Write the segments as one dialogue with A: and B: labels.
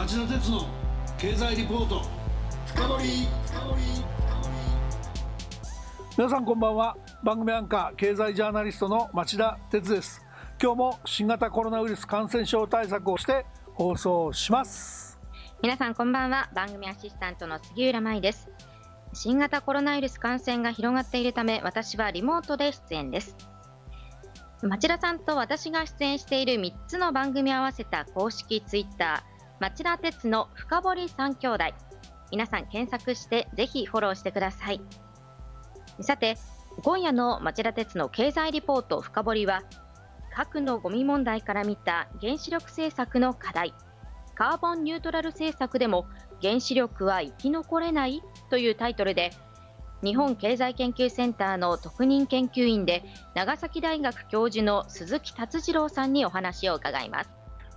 A: 町田鉄の経済リポート。深掘皆さんこんばんは。番組アンカー経済ジャーナリストの町田鉄です。今日も新型コロナウイルス感染症対策をして放送します。
B: 皆さんこんばんは。番組アシスタントの杉浦舞です。新型コロナウイルス感染が広がっているため私はリモートで出演です。町田さんと私が出演している3つの番組を合わせた公式ツイッター町田鉄の深堀三兄弟。皆さん検索してぜひフォローしてください。さて今夜の町田鉄の経済リポート深堀は核のゴミ問題から見た原子力政策の課題。カーボンニュートラル政策でも原子力は生き残れない？というタイトルで日本経済研究センターの特任研究員で長崎大学教授の鈴木達次郎さんにお話を伺います。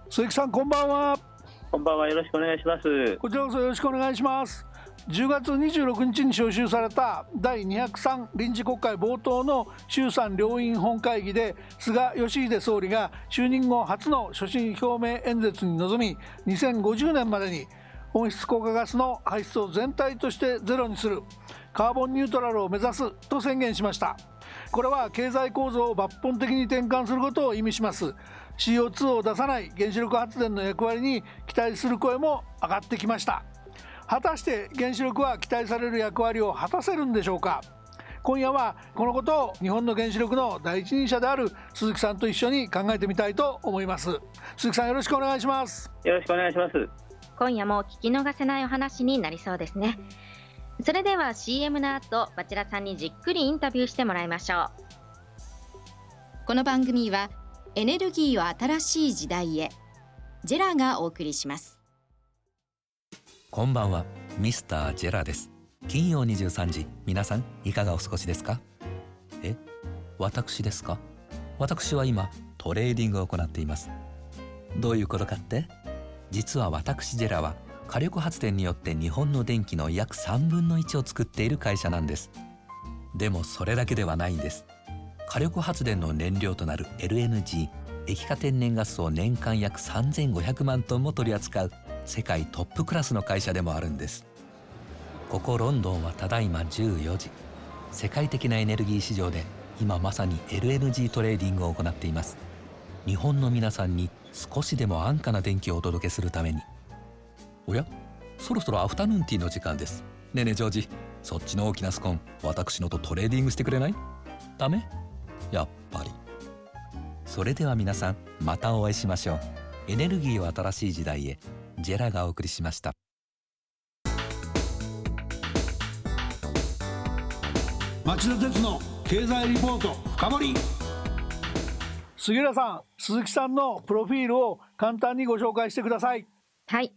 A: 鈴木さんこんばんは。
C: こんばんは。よろしくお願いします。
A: こちらこそよろしくお願いします。10月26日に召集された第203臨時国会冒頭の衆参両院本会議で菅義偉総理が就任後初の所信表明演説に臨み2050年までに温室効果ガスの排出を全体としてゼロにするカーボンニュートラルを目指すと宣言しました。これは経済構造を抜本的に転換することを意味します。CO2 を出さない原子力発電の役割に期待する声も上がってきました。果たして原子力は期待される役割を果たせるんでしょうか。今夜はこのことを日本の原子力の第一人者である鈴木さんと一緒に考えてみたいと思います。鈴木さんよろしくお願いします。
C: よろしくお願いします。
B: 今夜も聞き逃せないお話になりそうですね。それでは CM の後町田さんにじっくりインタビューしてもらいましょう。この番組はエネルギーを新しい時代へ。 JERA がお送りします。
D: こんばんは。ミスター JERA です。金曜23時。皆さんいかがお過ごしですか？え？私ですか？私は今トレーディングを行っています。どういうことかって？実は私 JERA は火力発電によって日本の電気の約3分の1を作っている会社なんです。でもそれだけではないんです。火力発電の燃料となる LNG 液化天然ガスを年間約3500万トンも取り扱う世界トップクラスの会社でもあるんです。ここロンドンはただいま14時。世界的なエネルギー市場で今まさに LNG トレーディングを行っています。日本の皆さんに少しでも安価な電気をお届けするために。おや？そろそろアフタヌーンティーの時間です。ねえねえジョージそっちの大きなスコーン私のとトレーディングしてくれない？ダメ？やっぱり。それでは皆さんまたお会いしましょう。エネルギーを新しい時代へ。 JERA がお送りしました。
A: 町田徹の経済リポート深掘杉浦さん鈴木さんのプロフィールを簡単にご紹介してください。
B: はい。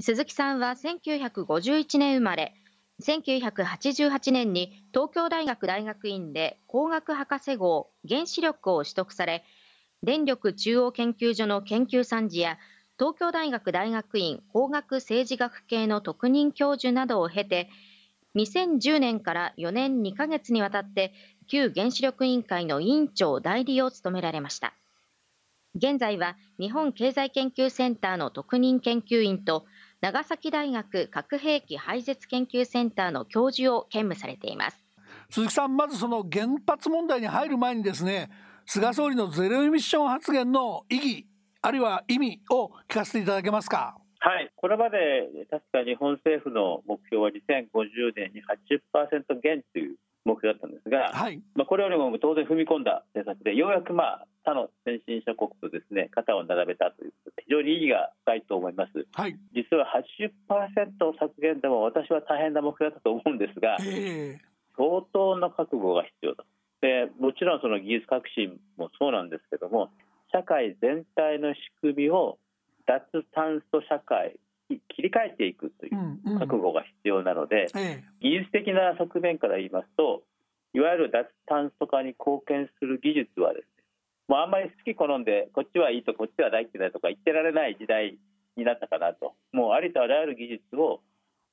B: 鈴木さんは1951年生まれ1988年に東京大学大学院で工学博士号原子力を取得され電力中央研究所の研究参事や東京大学大学院工学政治学系の特任教授などを経て2010年から4年2ヶ月にわたって旧原子力委員会の委員長代理を務められました。現在は日本経済研究センターの特任研究員と長崎大学核兵器廃絶研究センターの教授を兼務されています。
A: 鈴木さんまずその原発問題に入る前にですね菅総理のゼロエミッション発言の意義あるいは意味を聞かせていただけますか？
C: はい、これまで確か日本政府の目標は2050年に80%減という目標だったんですが、はい、まあ、これよりも当然踏み込んだ政策でようやくまあ他の先進諸国とですね肩を並べたということで非常に意義が深いと思います、はい、実は80%削減でも私は大変な目標だったと思うんですが、えー、相当な覚悟が必要だでもちろんその技術革新もそうなんですけども社会全体の仕組みを脱炭素社会に切り替えていくという覚悟が必要なので、うんうん、技術的な側面から言いますといわゆる脱炭素化に貢献する技術はですねもうあんまり好き好んでこっちはいいとこっちは大嫌いとか言ってられない時代になったかなと。もうありとあらゆる技術を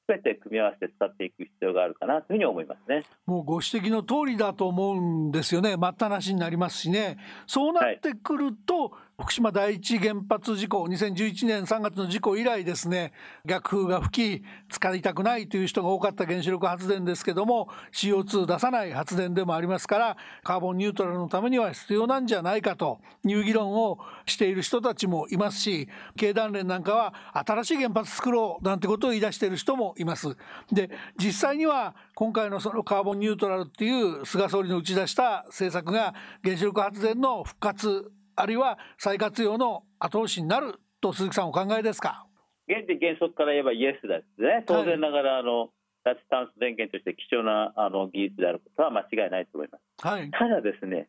C: 全て組み合わせて使っていく必要があるかなというふうに思いますね。
A: もうご指摘の通りだと思うんですよね。待ったなしになりますしね。そうなってくると、はい、福島第一原発事故2011年3月の事故以来ですね逆風が吹き使いたくないという人が多かった原子力発電ですけども CO2 出さない発電でもありますからカーボンニュートラルのためには必要なんじゃないかという議論をしている人たちもいますし経団連なんかは新しい原発作ろうなんてことを言い出している人もいます。で実際には今回のそのカーボンニュートラルっていう菅総理の打ち出した政策が原子力発電の復活あるいは再活用の後押しになると鈴木さんお考えですか？
C: 原理原則から言えばイエスですね。当然ながらあの、脱炭素電源として貴重なあの技術であることは間違いないと思います、はい、ただですね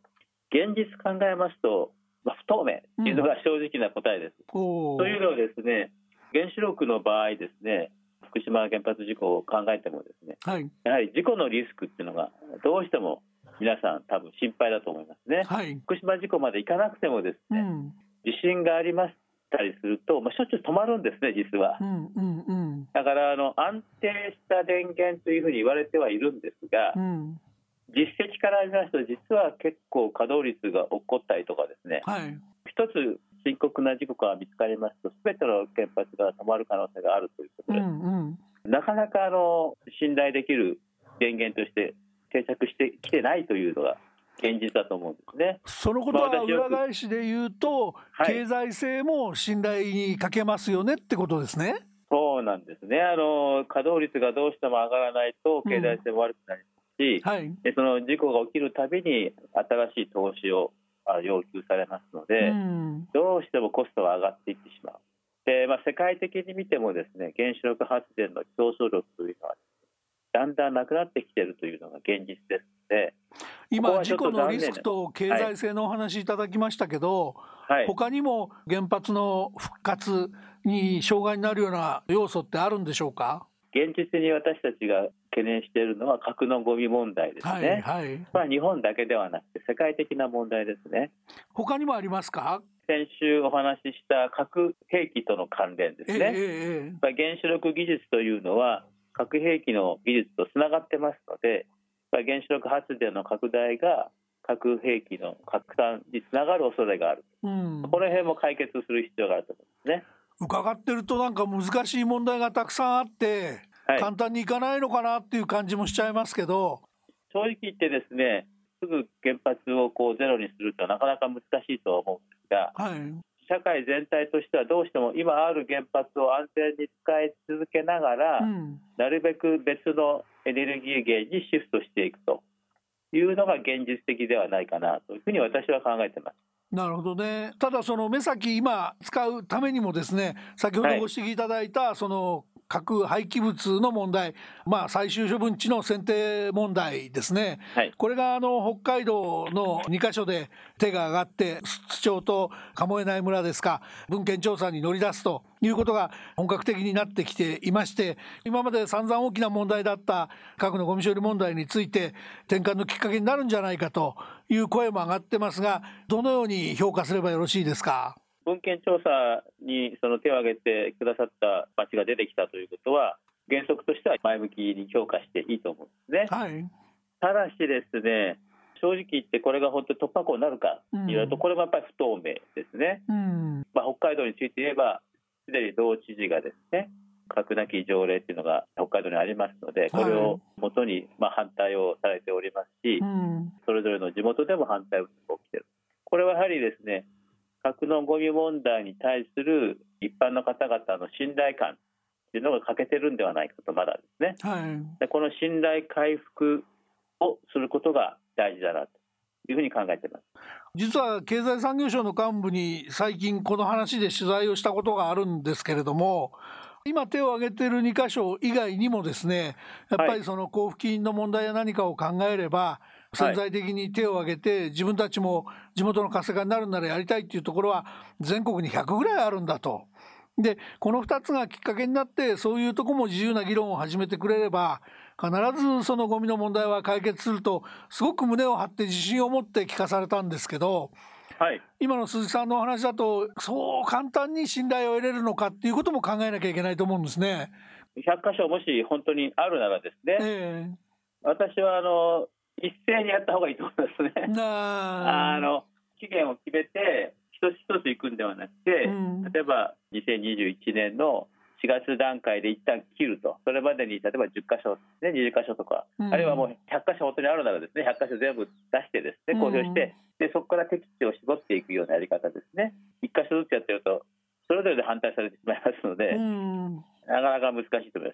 C: 現実考えますと、まあ、不透明。というのが正直な答えです、うん、というのはですね原子力の場合ですね福島原発事故を考えてもですね、はい、やはり事故のリスクっていうのがどうしても皆さん多分心配だと思いますね、はい、福島事故まで行かなくてもですね、うん、地震がありましたりすると、まあ、しょっちゅう止まるんですね実は、うんうんうん、だからあの安定した電源というふうに言われてはいるんですが、うん、実績から見ますと実は結構稼働率が起こったりとかですね、はい、一つ深刻な事故が見つかりますと全ての原発が止まる可能性があるということで、うんうん、なかなかあの信頼できる電源として定着してきてないというのが現実だと思うんですね。
A: そのことは裏返しで言うと、まあ、経済性も信頼にかけますよねってことですね。
C: そうなんですね。あの稼働率がどうしても上がらないと経済性も悪くなりますし、うんはい、その事故が起きるたびに新しい投資を要求されますので、うん、どうしてもコストが上がっていってしまう。で、まあ、世界的に見てもですね原子力発電の競争力というのはだんだんなくなってきているというのが現実ですので
A: 今、事故のリスクと経済性のお話いただきましたけど、はい、他にも原発の復活に障害になるような要素ってあるんでしょうか？
C: 現実に私たちが懸念しているのは核のゴミ問題ですね、はいはい、まあ、日本だけではなくて世界的な問題ですね。
A: 他にもありますか？
C: 先週お話しした核兵器との関連ですね、えーえー、原子力技術というのは核兵器の技術とつながってますので原子力発電の拡大が核兵器の拡散につながる恐れがある、うん、この辺も解決する必要があると思うんですね。
A: 伺ってるとなんか難しい問題がたくさんあって、はい、簡単にいかないのかなっていう感じもしちゃいますけど。
C: 正直言ってですねすぐ原発をこうゼロにするとはなかなか難しいとは思うんですが、はい、社会全体としてはどうしても今ある原発を安全に使い続けながら、うん、なるべく別のエネルギー源にシフトしていくというのが現実的ではないかなというふうに私は考えてます。
A: なるほどね。ただその目先今使うためにもですね、先ほどご指摘いただいたその核廃棄物の問題、まあ、最終処分地の選定問題ですね、はい、これがあの北海道の2か所で手が上がって、津町と鴨江内村ですか、文献調査に乗り出すということが本格的になってきていまして、今まで散々大きな問題だった核のゴミ処理問題について、転換のきっかけになるんじゃないかという声も上がってますが、どのように評価すればよろしいですか？
C: 文献調査にその手を挙げてくださった町が出てきたということは原則としては前向きに評価していいと思うんですね。はい、ただしですね正直言ってこれが本当に突破口になるかと言われると、これもやっぱり不透明ですね。うん、まあ、北海道について言えばすでに道知事がですね核なき条例っていうのが北海道にありますのでこれをもとにまあ反対をされておりますし、それぞれの地元でも反対運動が起きてる。これはやはりですね核のゴミ問題に対する一般の方々の信頼感っていうのが欠けてるんではないかとまだですね、はい、でこの信頼回復をすることが大事だなというふうに考えています。
A: 実は経済産業省の幹部に最近この話で取材をしたことがあるんですけれども今手を挙げている2箇所以外にもですねやっぱりその交付金の問題や何かを考えれば、はい潜在的に手を挙げて、自分たちも地元の活性化になるならやりたいっていうところは全国に100ぐらいあるんだと。でこの2つがきっかけになってそういうとこも自由な議論を始めてくれれば必ずそのゴミの問題は解決するとすごく胸を張って自信を持って聞かされたんですけど、はい、今の鈴木さんのお話だとそう簡単に信頼を得れるのかっていうことも考えなきゃいけないと思うんですね。
C: 100箇所もし本当にあるならですね、えー、私はあの一斉にやった方がいいと思いますね。あ。の期限を決めて一一つ一つ行くんではなくて、うん、例えば2021年の4月段階で一旦切ると。それまでに例えば10箇所、ね、20箇所とか、うん、あるいはもう100箇所本当にあるならですね100箇所全部出してですね公表して、でそこから適地を絞っていくようなやり方ですね。1箇所ずつやってるとそれぞれで反対されてしまいますので、なかなか難しいと思います。で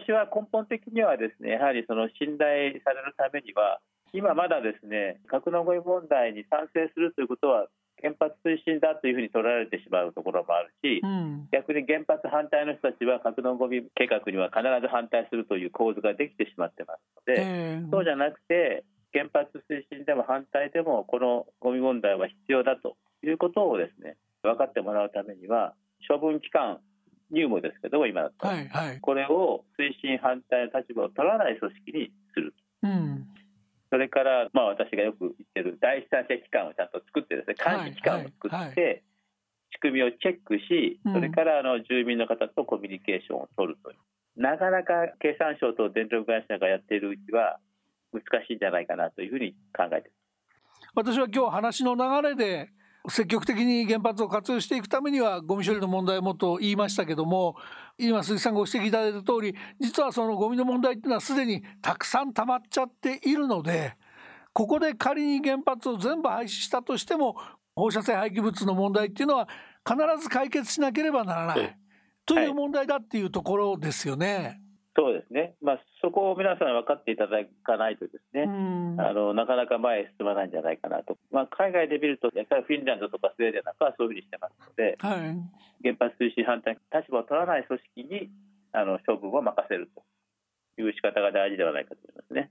C: 私は根本的にはですねやはりその信頼されるためには今まだですね核のごみ問題に賛成するということは原発推進だというふうに取られてしまうところもあるし、うん、逆に原発反対の人たちは核のごみ計画には必ず反対するという構図ができてしまってますので、えー、そうじゃなくて原発推進でも反対でもこのごみ問題は必要だということをですね分かってもらうためには処分期間入務ですけども今だったら、はいはい、これを推進反対の立場を取らない組織にする。うん。それから、まあ、私がよく言ってる第三者機関をちゃんと作ってですね監視機関を作って、仕組みをチェックし、それからあの住民の方とコミュニケーションを取るという、なかなか経産省と電力会社がやっているうちは難しいんじゃないかなというふうに考えて
A: 私は今日話の流れで積極的に原発を活用していくためにはゴミ処理の問題もと言いましたけども今鈴木さんがご指摘いただいた通り実はそのゴミの問題っていうのはすでにたくさん溜まっちゃっているのでここで仮に原発を全部廃止したとしても放射性廃棄物の問題っていうのは必ず解決しなければならない、という問題だっていうところですよね。
C: そうですね、まあ、そこを皆さん分かっていただかないとですね、あのなかなか前へ進まないんじゃないかなと、まあ、海外で見ると、やっぱりフィンランドとかスウェーデンなんかはそういうふうにしてますので、はい、原発推進反対立場を取らない組織にあの処分を任せるという仕方が大事ではないかと思いますね。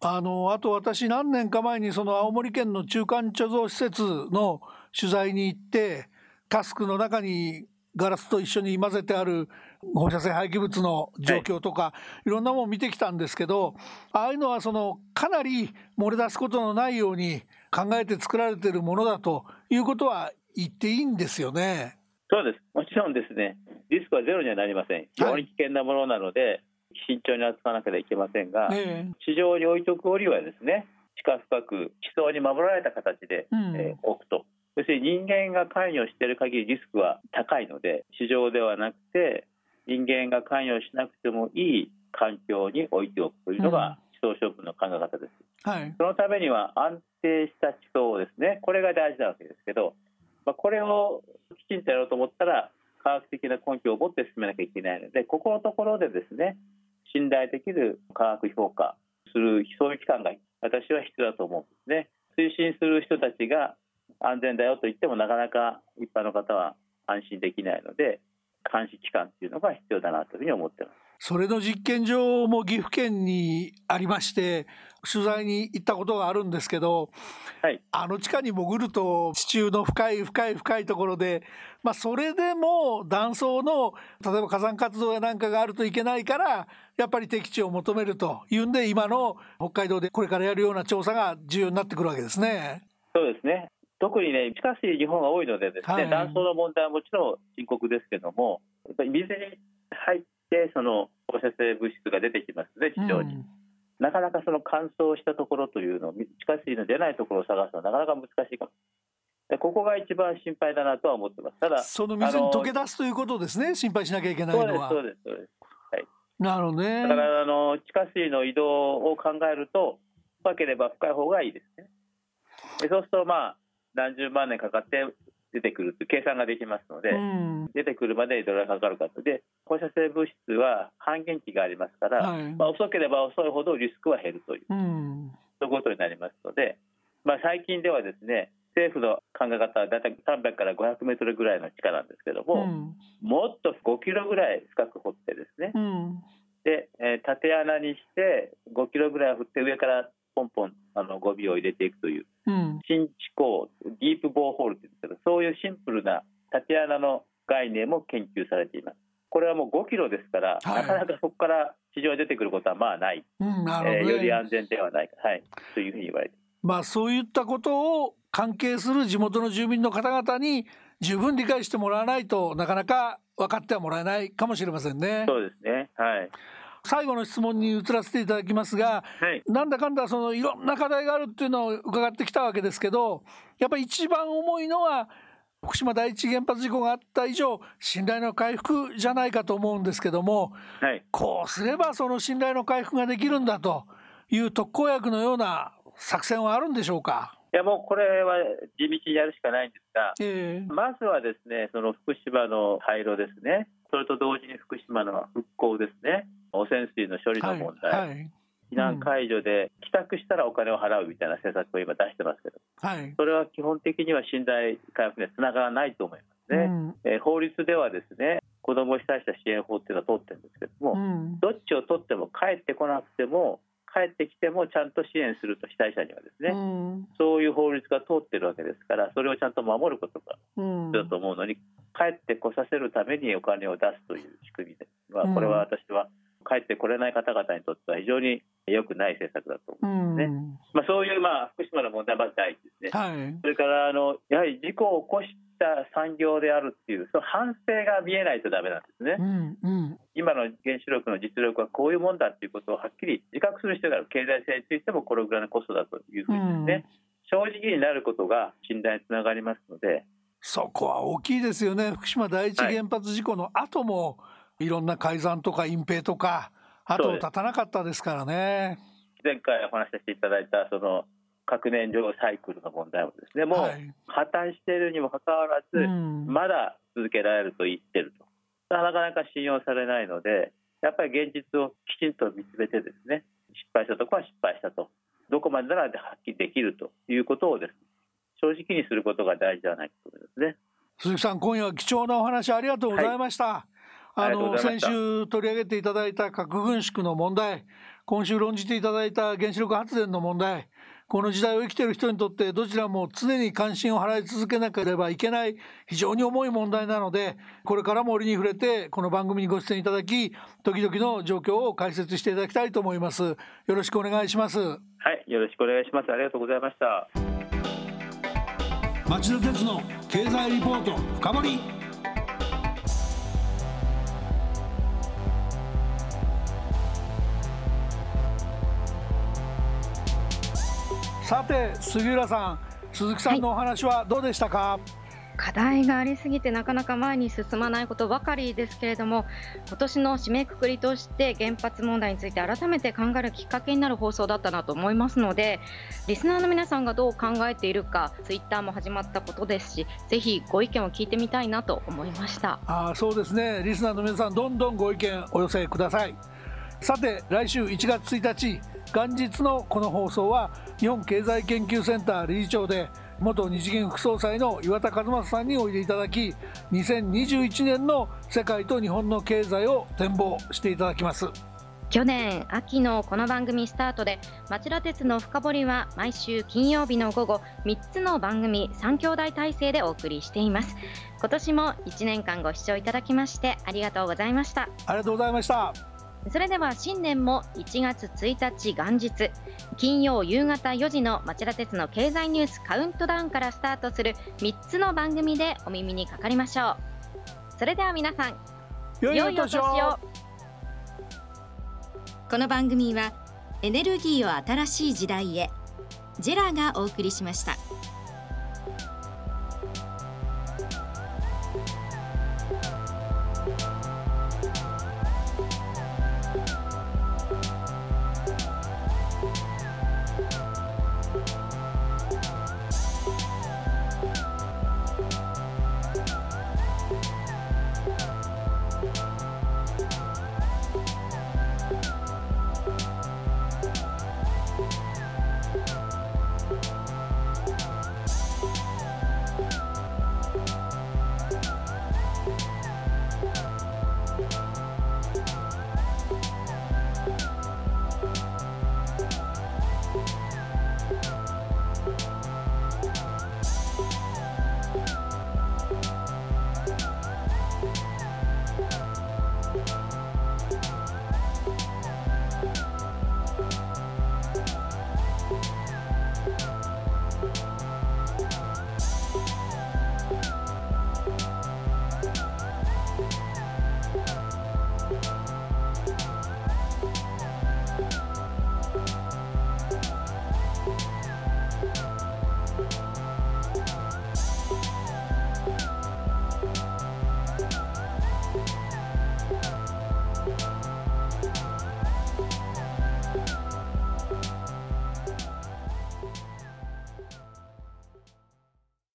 A: あのあと私何年か前にその青森県の中間貯蔵施設の取材に行ってタスクの中にガラスと一緒に混ぜてある放射性廃棄物の状況とか、はい、いろんなものを見てきたんですけどああいうのはそのかなり漏れ出すことのないように考えて作られているものだということは言っていいんですよね。
C: そうです。もちろんですね。リスクはゼロにはなりません。非常に危険なものなので、はい、慎重に扱わなければいけませんが、えー、地上に置いておく折はですね地下深く地層に守られた形で、うん、えー、置くと要するに人間が関与している限りリスクは高いので地上ではなくて人間が関与しなくてもいい環境に置いておくというのが地層処分の考え方です、はい、そのためには安定した地層ですね。これが大事なわけですけど、まあ、これをきちんとやろうと思ったら科学的な根拠を持って進めなきゃいけないのでここのところでですね信頼できる科学評価するそういう機関が私は必要だと思うんですね。推進する人たちが安全だよと言ってもなかなか一般の方は安心できないので監視機関っていうのが必要だなというふうに思ってます。
A: それの実験場も岐阜県にありまして取材に行ったことがあるんですけど、はい、あの地下に潜ると地中の深い深い深いところで、まあ、それでも断層の例えば火山活動やなんかがあるといけないからやっぱり適地を求めるというんで今の北海道でこれからやるような調査が重要になってくるわけですね。
C: そうですね特にね、地下水、日本が多いのでですね、はい、断層の問題はもちろん深刻ですけども、やっぱり水に入って、その放射性物質が出てきますね、地上に。うん、なかなかその乾燥したところというのを、地下水の出ないところを探すのはなかなか難しいかも。ここが一番心配だなとは思ってます。ただ、
A: その水に溶け出すということですね、心配しなきゃいけないのは。
C: そうです、そうです、はい。
A: なるほどね。
C: だからあの地下水の移動を考えると、深ければ深い方がいいですね。そうするとまあ何十万年かかって出てくるという計算ができますので、うん、出てくるまでにどれぐらいかかるかとで放射性物質は半減期がありますから、はい、まあ、遅ければ遅いほどリスクは減るという、うん、そういうことになりますので、まあ、最近ではですね政府の考え方は大体300から500メートルぐらいの地下なんですけども、うん、もっと5キロぐらい深く掘ってですね、で、えー、縦穴にして5キロぐらい振って上からポンポンあのゴミを入れていくという、うん、新地構ディープボーホールって言うんですけどそういうシンプルな縦穴の概念も研究されています。これはもう5キロですから、はい、なかなかそこから地上に出てくることはまあない、うん。なえー、より安全ではないか、はい、というふうに言われて。
A: まあそういったことを関係する地元の住民の方々に十分理解してもらわないとなかなか分かってはもらえないかもしれませんね。
C: そうですね。はい
A: 最後の質問に移らせていただきますが、はい、なんだかんだそのいろんな課題があるっていうのを伺ってきたわけですけどやっぱり一番重いのは福島第一原発事故があった以上信頼の回復じゃないかと思うんですけども、はい、こうすればその信頼の回復ができるんだという特効薬のような作戦はあるんでしょうか？
C: いやもうこれは地道にやるしかないんですが、えー、まずはですねその福島の廃炉ですねそれと同時に福島の復興ですね。汚染水の処理の問題、はいはい。避難解除で帰宅したらお金を払うみたいな政策を今出してますけど、はい、それは基本的には信頼回復にはつながらないと思いますね、うん、えー、法律ではですね子ども被災者支援法っていうのは通ってるんですけども、うん、どっちを取っても帰ってこなくても帰ってきてもちゃんと支援すると被災者にはですね、うん、そういう法律が通ってるわけですからそれをちゃんと守ることが必要だと思うのに、帰ってこさせるためにお金を出すという仕組みで、まあ、これは私は帰ってこれない方々にとっては非常に良くない政策だと思うんですね。まあ、そういうまあ福島の問題はまず第一ね。はい、それからあのやはり事故を起こした産業であるっていうその反省が見えないとダメなんですね。うんうん、今の原子力の実力はこういうもんだっていうことをはっきり自覚する必要がある。経済性についてもこれぐらいのコストだというふうにですね、正直になることが信頼につながりますので。
A: そこは大きいですよね。福島第一原発事故の後も、はいいろんな改ざんとか隠蔽とか後を絶たなかったですからね。
C: 前回お話しさせていただいたその核燃料サイクルの問題もですねもう破綻しているにもかかわらず、まだ続けられると言ってると。なかなか信用されないのでやっぱり現実をきちんと見つめてですね失敗したところは失敗したと。どこまでなら発揮できるということをですね正直にすることが大事ではないかと思いますね。
A: 鈴木さん今夜は貴重なお話ありがとうございました、はい。あの先週取り上げていただいた核軍縮の問題今週論じていただいた原子力発電の問題この時代を生きている人にとってどちらも常に関心を払い続けなければいけない非常に重い問題なのでこれからも折に触れてこの番組にご出演いただき時々の状況を解説していただきたいと思います。よろしくお願いします。は
C: いよろしくお願いします。ありがとうございました。
A: 町田鉄の経済リポート深掘さて杉浦さん鈴木さんのお話はどうでしたか、はい
B: 課題がありすぎてなかなか前に進まないことばかりですけれども今年の締めくくりとして原発問題について改めて考えるきっかけになる放送だったなと思いますのでリスナーの皆さんがどう考えているかツイッターも始まったことですしぜひご意見を聞いてみたいなと思いました。
A: あそうですね。リスナーの皆さんどんどんご意見お寄せください。さて来週1月1日元日のこの放送は日本経済研究センター理事長で元日銀副総裁の岩田和正さんにおいでいただき2021年の世界と日本の経済を展望していただきます。
B: 去年秋のこの番組スタートで町田鉄の深掘りは毎週金曜日の午後3つの番組3兄弟体制でお送りしています。今年も1年間ご視聴いただきましてありがとうございました。
A: ありがとうございました
B: それでは新年も1月1日元日金曜夕方4時の町田鉄の経済ニュースカウントダウンからスタートする3つの番組でお耳にかかりましょう。それでは皆さん
A: 良いお年を。
B: この番組はエネルギーを新しい時代へジェラがお送りしました。